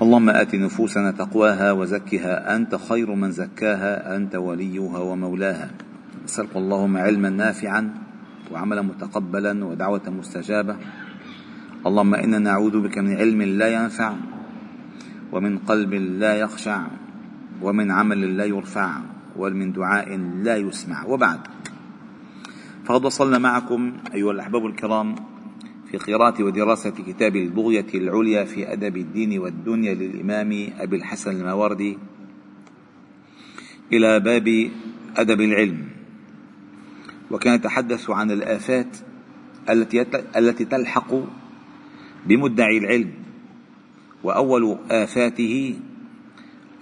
اللهم آت نفوسنا تقواها وزكها أنت خير من زكاها أنت وليها ومولاها. نسألك اللهم علما نافعا وعملا متقبلا ودعوة مستجابة. اللهم إنا نعوذ بك من علم لا ينفع ومن قلب لا يخشع ومن عمل لا يرفع ومن دعاء لا يسمع. وبعد فقد وصلنا معكم أيها الأحباب الكرام في قراءة ودراسة كتاب البغية العليا في أدب الدين والدنيا للإمام أبي الحسن الماوردي إلى باب أدب العلم وكان يتحدث عن الآفات التي التي تلحق بمدعي العلم وأول آفاته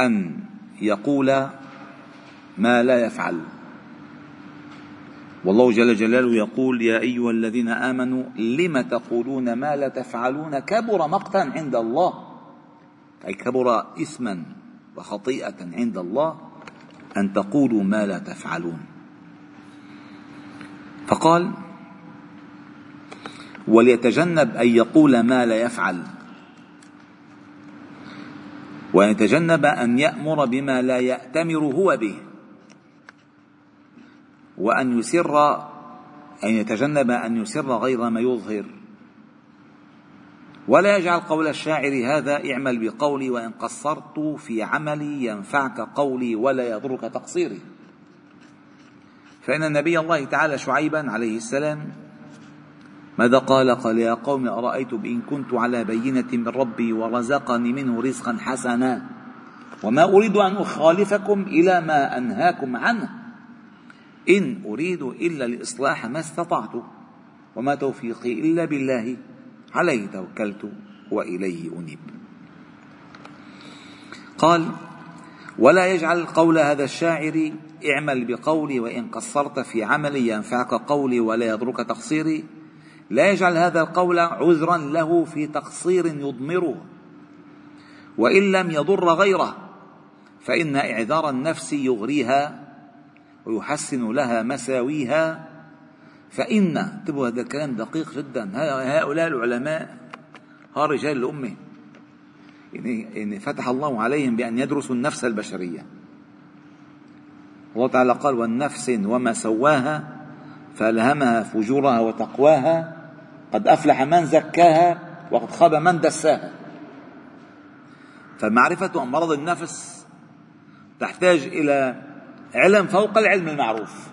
أن يقول ما لا يفعل. والله جل جلاله يقول يا أيها الذين آمنوا لم تقولون ما لا تفعلون كبر مقتا عند الله. أي كبر إثما وخطيئة عند الله أن تقولوا ما لا تفعلون. فقال وليتجنب أن يقول ما لا يفعل. وأن يتجنب أن يأمر بما لا يأتمر هو به. وأن يسر أن يتجنب أن يسر غير ما يظهر. ولا يجعل قول الشاعر هذا اعمل بقولي وإن قصرت في عملي ينفعك قولي ولا يضرك تقصيري. فإن النبي الله تعالى شعيبا عليه السلام ماذا قال؟ قال يا قوم أرأيتم إن كنت على بينة من ربي ورزقني منه رزقا حسنا وما أريد أن أخالفكم إلى ما أنهاكم عنه. إن أريد إلا الإصلاح ما استطعت وما توفيقي إلا بالله عليه توكلت وإليه أنيب. قال ولا يجعل قول هذا الشاعر اعمل بقولي وإن قصرت في عملي ينفعك قولي ولا يضرك تقصيري. لا يجعل هذا القول عذرا له في تقصير يضمره. وإن لم يضر غيره فإن إعذار النفس يغريها ويحسن لها مساويها فإن انتبهوا هذا الكلام دقيق جدا. هؤلاء العلماء ها رجال الأمة. يعني, يعني فتح الله عليهم بأن يدرسوا النفس البشرية. الله تعالى قال والنفس وما سواها فألهمها فجورها وتقواها قد أفلح من زكاها وقد خاب من دساها. فمعرفة أمراض النفس تحتاج إلى علم فوق العلم المعروف.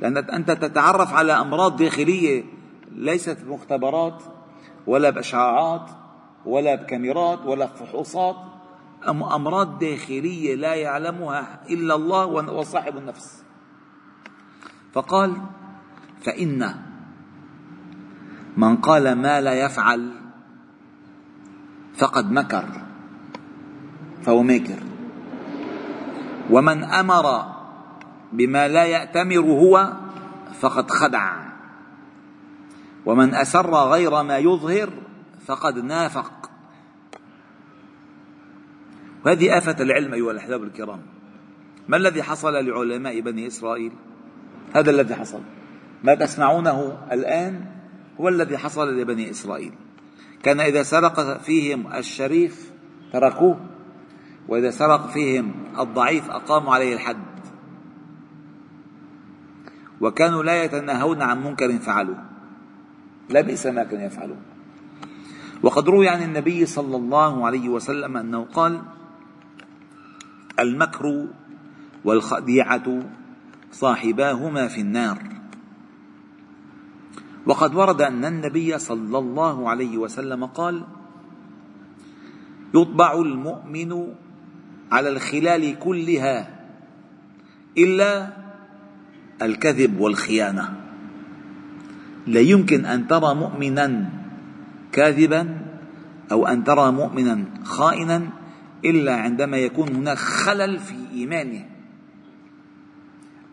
لأن أنت تتعرف على أمراض داخلية ليست بمختبرات ولا بأشعاعات ولا بكاميرات ولا فحوصات. أمراض داخلية لا يعلمها إلا الله وصاحب النفس. فقال فإن من قال ما لا يفعل فقد مكر فهو ماكر. ومن أمر بما لا يأتمر هو فقد خدع. ومن أسر غير ما يظهر فقد نافق. وهذه آفة العلم أيها الأحباب الكرام. ما الذي حصل لعلماء بني إسرائيل؟ هذا الذي حصل. ما تسمعونه الآن هو الذي حصل لبني إسرائيل. كان إذا سرق فيهم الشريف تركوه. وإذا سرق فيهم الضعيف أقاموا عليه الحد. وكانوا لا يتناهون عن منكر فعلوه لا بئس ما كانوا يفعلون. وقد روي عن النبي صلى الله عليه وسلم أنه قال المكر والخديعة صاحباهما في النار. وقد ورد أن النبي صلى الله عليه وسلم قال يطبع المؤمن على الخلال كلها إلا الكذب والخيانة. لا يمكن أن ترى مؤمنا كاذبا أو أن ترى مؤمنا خائنا إلا عندما يكون هناك خلل في إيمانه.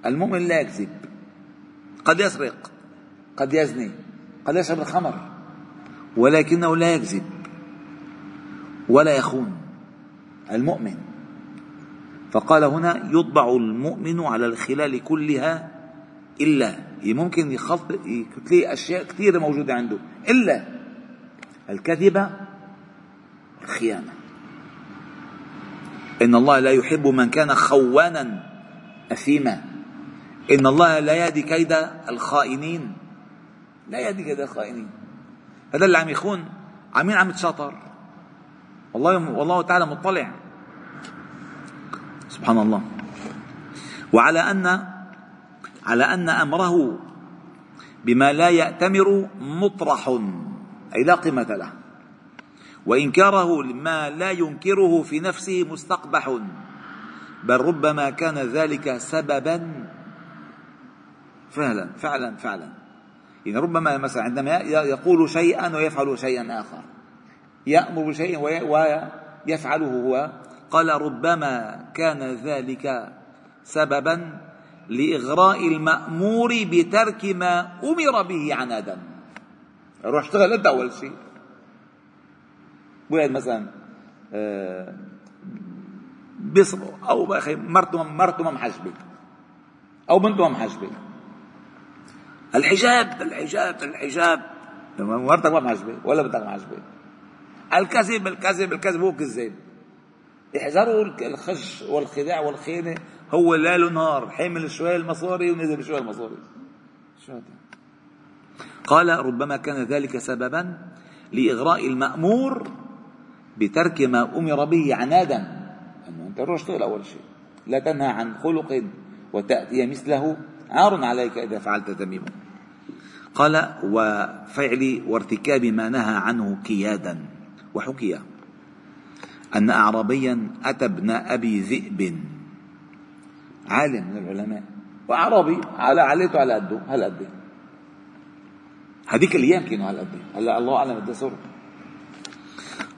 المؤمن لا يكذب. قد يسرق قد يزني قد يشرب الخمر ولكنه لا يكذب ولا يخون. المؤمن فقال هنا يطبع المؤمن على الخلال كلها إلا. ممكن يخلط تلاقي أشياء كثيرة موجودة عنده. إلا الكذبة الخيانة إن الله لا يحب من كان خوانا أثيما. إن الله لا يهدي كيد الخائنين. لا يهدي كيد الخائنين. هذا اللي عم يخون. عمين عم يتشاطر. والله والله تعالى مطلع. سبحان الله. وعلى أن على أن أمره بما لا يأتمر مطرح أي لا قيمة له. وإنكاره ما لا ينكره في نفسه مستقبح. بل ربما كان ذلك سببا. فعلا فعلا فعلا. يعني ربما مثلا عندما يقول شيئا ويفعل شيئا آخر. يأمر بشيء ويفعله هو قال ربما كان ذلك سببا لإغراء المأمور بترك ما أمر به عنادا. روح اشتغل أنت أول شيء. واحد مثلا؟ آه، بيصبر أو مرته مرته ما محجبة أو بنته ما محجبة الحجاب الحجاب الحجاب. مرتك ما محجبة ولا بنتك محجبة الكذب الكذب الكذب هو كذاب. احذروا الخش والخداع والخيانة هو ليل ونهار حمل شوية المصاري ونزل شوية المصاري. شو هذا؟ قال ربما كان ذلك سببا لإغراء المأمور بترك ما أمر به عنادا. أنه أنت روح اشتغل أول شيء. لا تنهى عن خلق وتأتي مثله. عار عليك إذا فعلت تميما. قال وفعل وارتكاب ما نهى عنه كيادا. وحكي أن أعرابيا أتى ابن أبي ذئب. عالم من العلماء. وأعرابي على عليته على قده هالقد هذيك الأيام كانوا هالقد هلا الله أعلم قد صار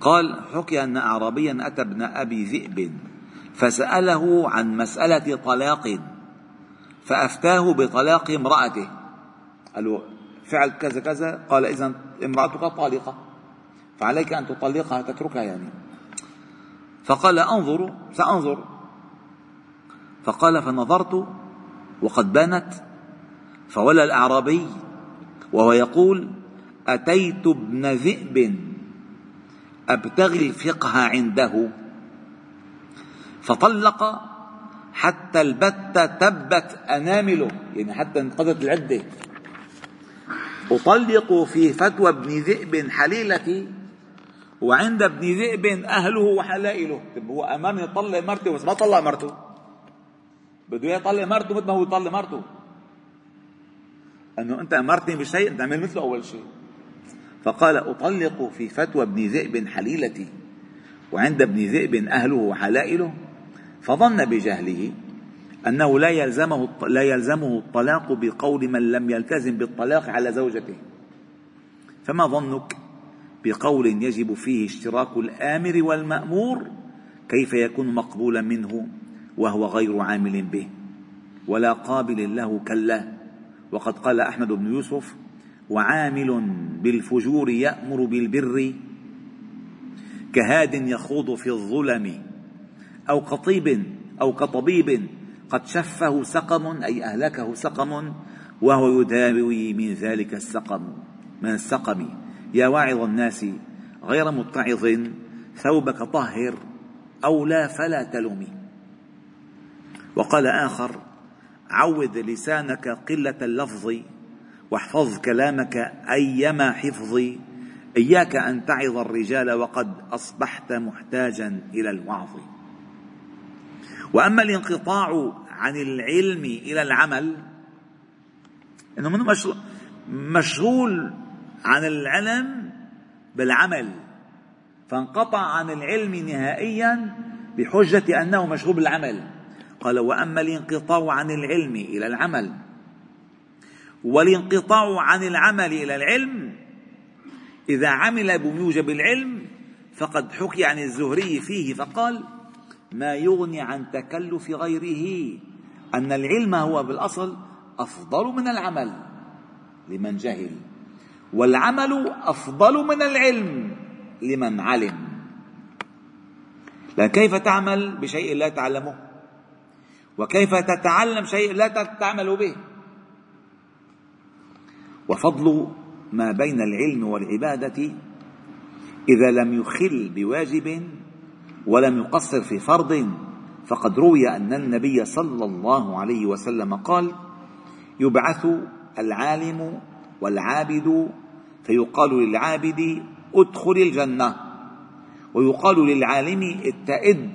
قال حكي أن أعرابيا أتى ابن أبي ذئب فسأله عن مسألة طلاق فأفتاه بطلاق امرأته. قال له فعل كذا كذا؟ قال إذا امرأتك طالقة. فعليك أن تطلقها تتركها يعني. فقال أنظر سأنظر. فقال فنظرت وقد بانت فولى الأعرابي وهو يقول أتيت ابن ذئب أبتغي الفقه عنده. فطلق حتى البت تبت أنامله يعني حتى انقضت العدة. أطلق في فتوى ابن ذئب حليلتي وعند ابن ذئب أهله وحلائله. طيب هو أمرني يطلق مرته بس ما طلق مرته. بده يطلق مرته مثل ما هو يطلق مرته. أنه أنت أمرتني بشيء أنت اعمل مثله أول شيء. فقال أطلق في فتوى ابن ذئب حليلتي. وعند ابن ذئب أهله وحلائله. فظن بجهله أنه لا يلزمه لا يلزمه الطلاق بقول من لم يلتزم بالطلاق على زوجته. فما ظنك؟ بقول يجب فيه اشتراك الآمر والمأمور كيف يكون مقبولا منه وهو غير عامل به؟ ولا قابل له كلا. وقد قال أحمد بن يوسف وعامل بالفجور يأمر بالبر كهاد يخوض في الظلم أو قطيب أو كطبيب قد شفه سقم أي أهلكه سقم وهو يداوي من ذلك السقم من السقم. يا واعظ الناس غير متعظ ثوبك طهر أو لا فلا تلمي وقال آخر عود لسانك قلة اللفظ واحفظ كلامك أيما حفظ. إياك أن تعظ الرجال وقد أصبحت محتاجا إلى الوعظ. وأما الانقطاع عن العلم إلى العمل إنه منه مشغول عن العلم بالعمل فانقطع عن العلم نهائيا بحجة أنه مشغول بالعمل. قال وأما الانقطاع عن العلم إلى العمل والانقطاع عن العمل إلى العلم إذا عمل بموجب العلم فقد حكي عن الزهري فيه فقال ما يغني عن تكلف غيره أن العلم هو بالأصل أفضل من العمل. لمن جهل؟ والعمل أفضل من العلم لمن علم. لأن كيف تعمل بشيء لا تعلمه؟ وكيف تتعلم شيء لا تعمل به؟ وفضل ما بين العلم والعبادة إذا لم يخل بواجب ولم يقصر في فرض فقد روي أن النبي صلى الله عليه وسلم قال يبعث العالم والعابد فيقال للعابد ادخل الجنة. ويقال للعالم اتئد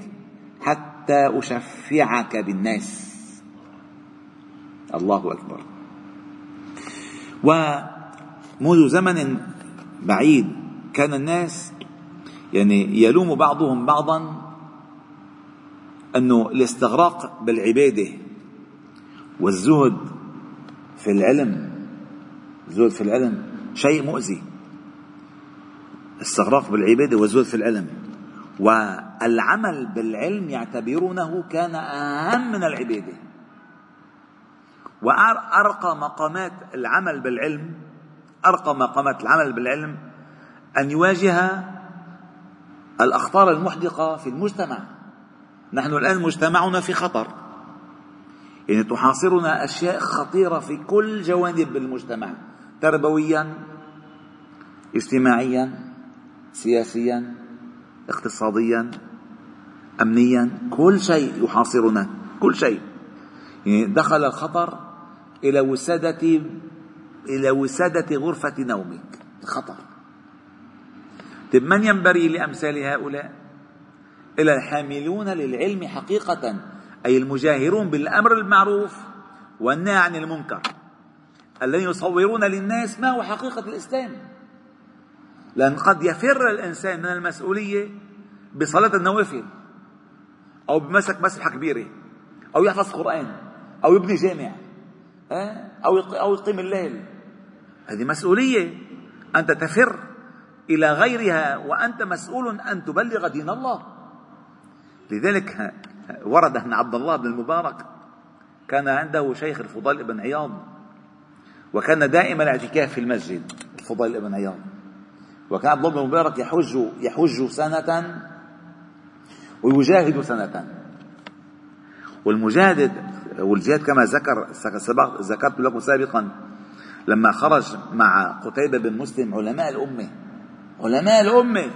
حتى أشفعك بالناس. الله أكبر. ومنذ زمن بعيد كان الناس يعني يلوم بعضهم بعضا أنه الاستغراق بالعبادة والزهد في العلم الزهد في العلم شيء مؤذي. استغراق بالعبادة والزهد في العلم والعمل بالعلم يعتبرونه كان أهم من العبادة. وأرقى مقامات العمل بالعلم أرقى مقامات العمل بالعلم أن يواجه الأخطار المحدقة في المجتمع. نحن الآن مجتمعنا في خطر. يعني تحاصرنا أشياء خطيرة في كل جوانب المجتمع. تربويا اجتماعيا سياسيا اقتصاديا امنيا كل شيء يحاصرنا كل شيء. يعني دخل الخطر إلى وسادة إلى وسادة غرفة نومك خطر طيب من ينبغي لأمثال هؤلاء؟ إلى الحاملون للعلم حقيقة أي المجاهرون بالأمر المعروف والنهي عن المنكر. الذين يصورون للناس ما هو حقيقة الإسلام. لأن قد يفر الإنسان من المسؤولية بصلاة النوافل أو بمسك مسحة كبيرة أو يحفظ قرآن أو يبني جامع أو أو يقيم الليل. هذه مسؤولية. أنت تفر إلى غيرها وأنت مسؤول أن تبلغ دين الله. لذلك ورد أن عبد الله بن المبارك كان عنده شيخ الفضيل بن عياض. وكان دائما الاعتكاف في المسجد الفضيل بن عياض. وكان عبد الله بن مبارك يحج يحج سنة ويجاهد سنة. والمجاهد والجهاد كما ذكر ذكرت لكم سابقا لما خرج مع قتيبة بن مسلم علماء الأمة. علماء الأمة.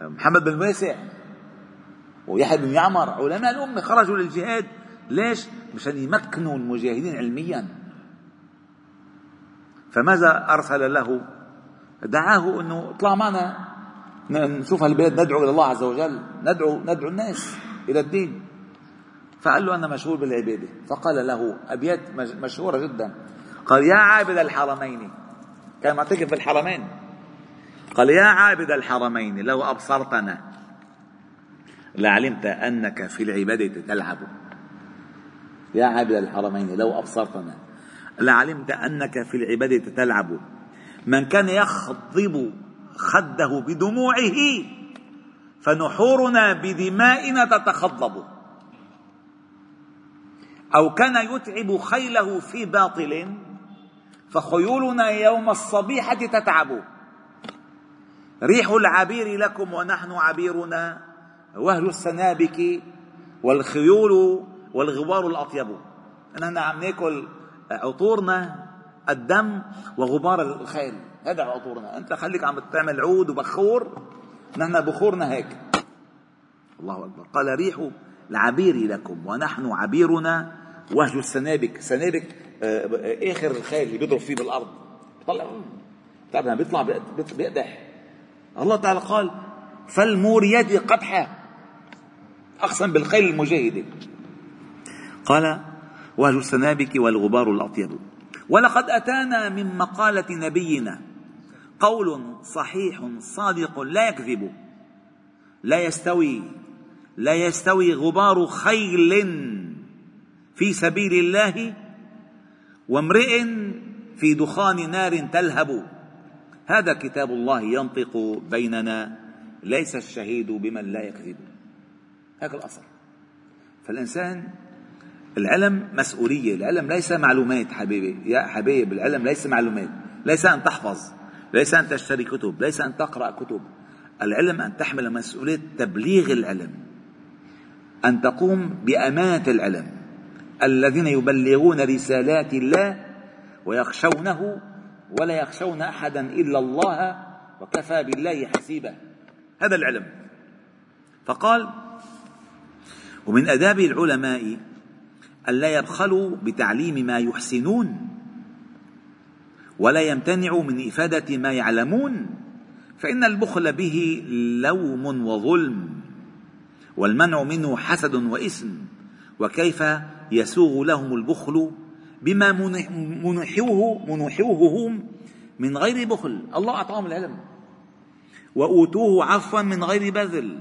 محمد بن واسع ويحيى بن يعمر علماء الأمة خرجوا للجهاد. ليش؟ مشان يمكنوا المجاهدين علميا. فماذا أرسل له؟ دعاه إنه اطلع معنا. نشوف هالبلاد ندعو إلى الله عز وجل. ندعو ندعو الناس إلى الدين. فقال له أنا مشهور بالعبادة. فقال له أبيات مشهورة جدا. قال يا عابد الحرمين. كان معتكف في الحرمين. قال يا عابد الحرمين لو أبصرتنا لعلمت أنك في العبادة تلعب. يا عابد الحرمين لو أبصرتنا. لعلمت أنك في العباده تلعب من كان يخضب خده بدموعه فنحورنا بدمائنا تتخضب. أو كان يتعب خيله في باطل فخيولنا يوم الصبيحة تتعب. ريح العبير لكم ونحن عبيرنا وهل السنابك والخيول والغبار الأطيب. نحن عم ناكل عطورنا الدم وغبار الخيل. هذا عطورنا. أنت خليك عم تعمل عود وبخور. نحن بخورنا هيك. الله أكبر. قال ريح العبير لكم ونحن عبيرنا وهج السنابك. سنابك آه، آخر الخيل اللي بيضرب فيه بالأرض. طلع. بتعرف بيطلع بيقدح. الله تعالى قال فالموريات قدحا أقسم بالخيل المجاهدة. قال وهج السنابك والغبار الأطيب. ولقد أتانا من مقالة نبينا قول صحيح صادق لا يكذب. لا يستوي لا يستوي غبار خيل في سبيل الله وامرئ في دخان نار تلهب. هذا كتاب الله ينطق بيننا ليس الشهيد بمن لا يكذب. هذا الأصل. فالإنسان العلم مسؤولية العلم ليس معلومات حبيبي يا حبيب العلم ليس معلومات ليس أن تحفظ ليس أن تشتري كتب ليس أن تقرأ كتب. العلم أن تحمل مسؤولية تبليغ العلم أن تقوم بأمانة العلم الذين يبلغون رسالات الله ويخشونه ولا يخشون أحدا إلا الله وكفى بالله حسيبا. هذا العلم فقال ومن آداب العلماء ألا يبخلوا بتعليم ما يحسنون ولا يمتنعوا من إفادة ما يعلمون فإن البخل به لوم وظلم والمنع منه حسد وإثم وكيف يسوغ لهم البخل بما منحوه منحوه هم من غير بخل؟ الله أعطاهم العلم. وأوتوه عفوا من غير بذل.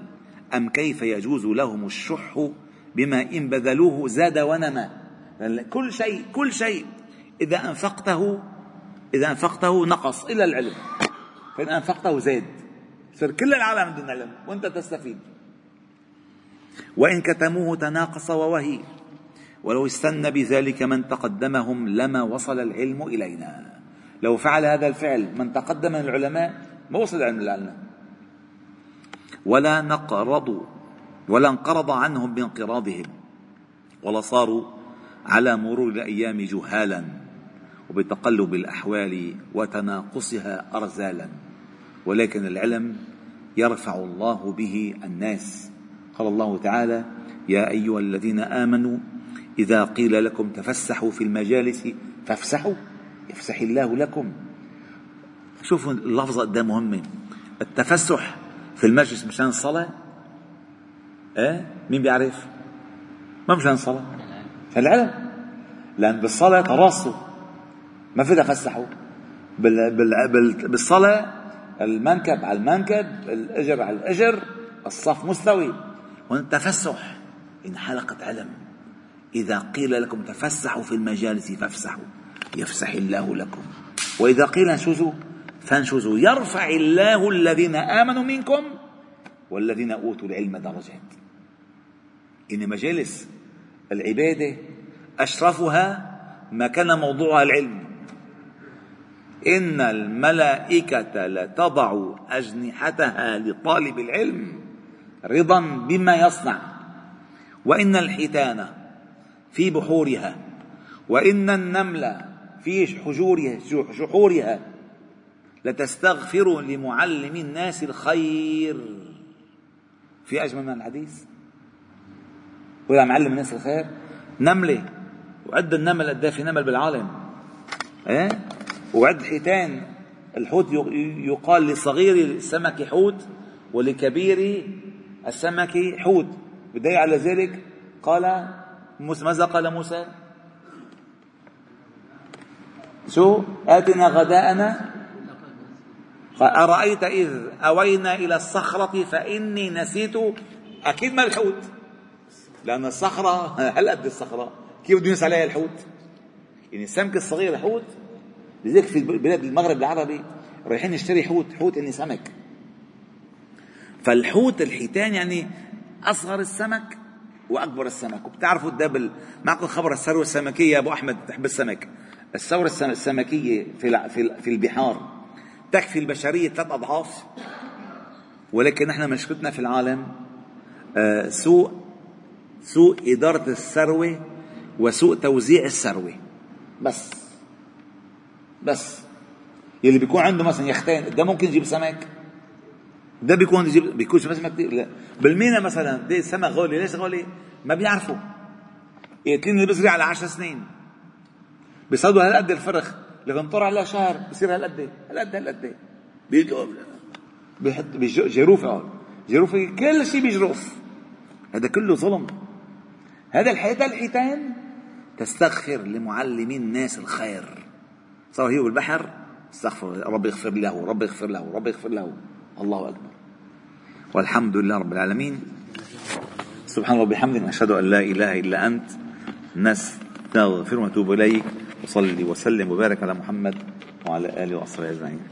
أم كيف يجوز لهم الشح بما إن بذلوه زاد ونمى كل شيء كل شيء. إذا أنفقته إذا أنفقته نقص إلا العلم. فإن أنفقته زاد. صار كل العالم بدون علم وأنت تستفيد. وإن كتموه تناقص ووهي. ولو استن بذلك من تقدمهم لما وصل العلم إلينا. لو فعل هذا الفعل من تقدم من العلماء ما وصل العلم لنا ولا نقرض ولا انقرض عنهم بانقراضهم ولا صاروا على مرور الأيام جهالا وبتقلب الأحوال وتناقصها أرزالا. ولكن العلم يرفع الله به الناس. قال الله تعالى يا أيها الذين آمنوا إذا قيل لكم تفسحوا في المجالس فافسحوا يفسح الله لكم. شوفوا اللفظة قد مهمة التفسح في المجلس مشان الصلاة إيه؟ مين بيعرف؟ ما مشان الصلاة مشان العلم. لأن بالصلاة تراصوا ما في تفسحوا بال بال بال بالصلاة المنكب على المنكب الأجر على الأجر الصف مستوي. هون التفسح إن حلقة علم. إذا قيل لكم تفسحوا في المجالس فافسحوا. يفسح الله لكم. وإذا قيل انشزوا فانشزوا. يرفع الله الذين آمنوا منكم والذين أوتوا العلم درجات. إن مجالس العبادة أشرفها ما كان موضوعها العلم. إن الملائكة لتضع أجنحتها لطالب العلم رضا بما يصنع. وإن الحيتان في بحورها. وإن النمل في حجورها شحورها لتستغفر لمعلم الناس الخير. في أجمل من الحديث؟ ولا معلم الناس الخير نملة وعد النمل قد في نمل بالعالم؟ إيه؟ وعد حيتان الحوت يقال لصغير السمك حوت ولكبير السمك حوت. بداية على ذلك قال موسى ماذا قال موسى؟ شو؟ آتنا غداءنا. أرأيت إذ أوينا إلى الصخرة فإني نسيت أكيد ما الحوت. لأن الصخرة هل قد الصخرة؟ كيف بده ينسى عليها الحوت؟ يعني السمك الصغير الحوت لذلك في بلاد المغرب العربي رايحين نشتري حوت حوت يعني سمك. فالحوت الحيتان يعني أصغر السمك وأكبر السمك. وبتعرفوا الدبل معكم خبر الثروة السمكية يا أبو أحمد تحب السمك؟ الثورة السمكية في في البحار تكفي البشرية ثلاث أضعاف. ولكن نحن مشكلتنا في العالم آه، سوء سوء إدارة الثروة وسوء توزيع الثروة. بس. بس. يلي بيكون عنده مثلا يختين ده ممكن يجيب سمك؟ ده بيكون يجيب بيكون سمك كثير لا. بالمينا مثلا ده سمك غولي ليش غولي؟ ما بيعرفوا. يقتلين اللي بيزرع على 10 سنين. بيصيدوا هالقد الفرخ. لتنطر على شهر بصير هالقد. هالقد هالقد. بيحط جروف جروف كل شيء بجروف هذا كله ظلم. هذا الحيتان الحيتان تستغفر لمعلمي الناس الخير. صار هي بالبحر استغفر رب يغفر له رب يغفر له رب يغفر له. الله أكبر. والحمد لله رب العالمين. سبحان الله وبحمدك نشهد أن لا إله إلا أنت. نستغفر ونتوب إليك. وصلي وسلم وبارك على محمد وعلى آله وأصحابه أجمعين.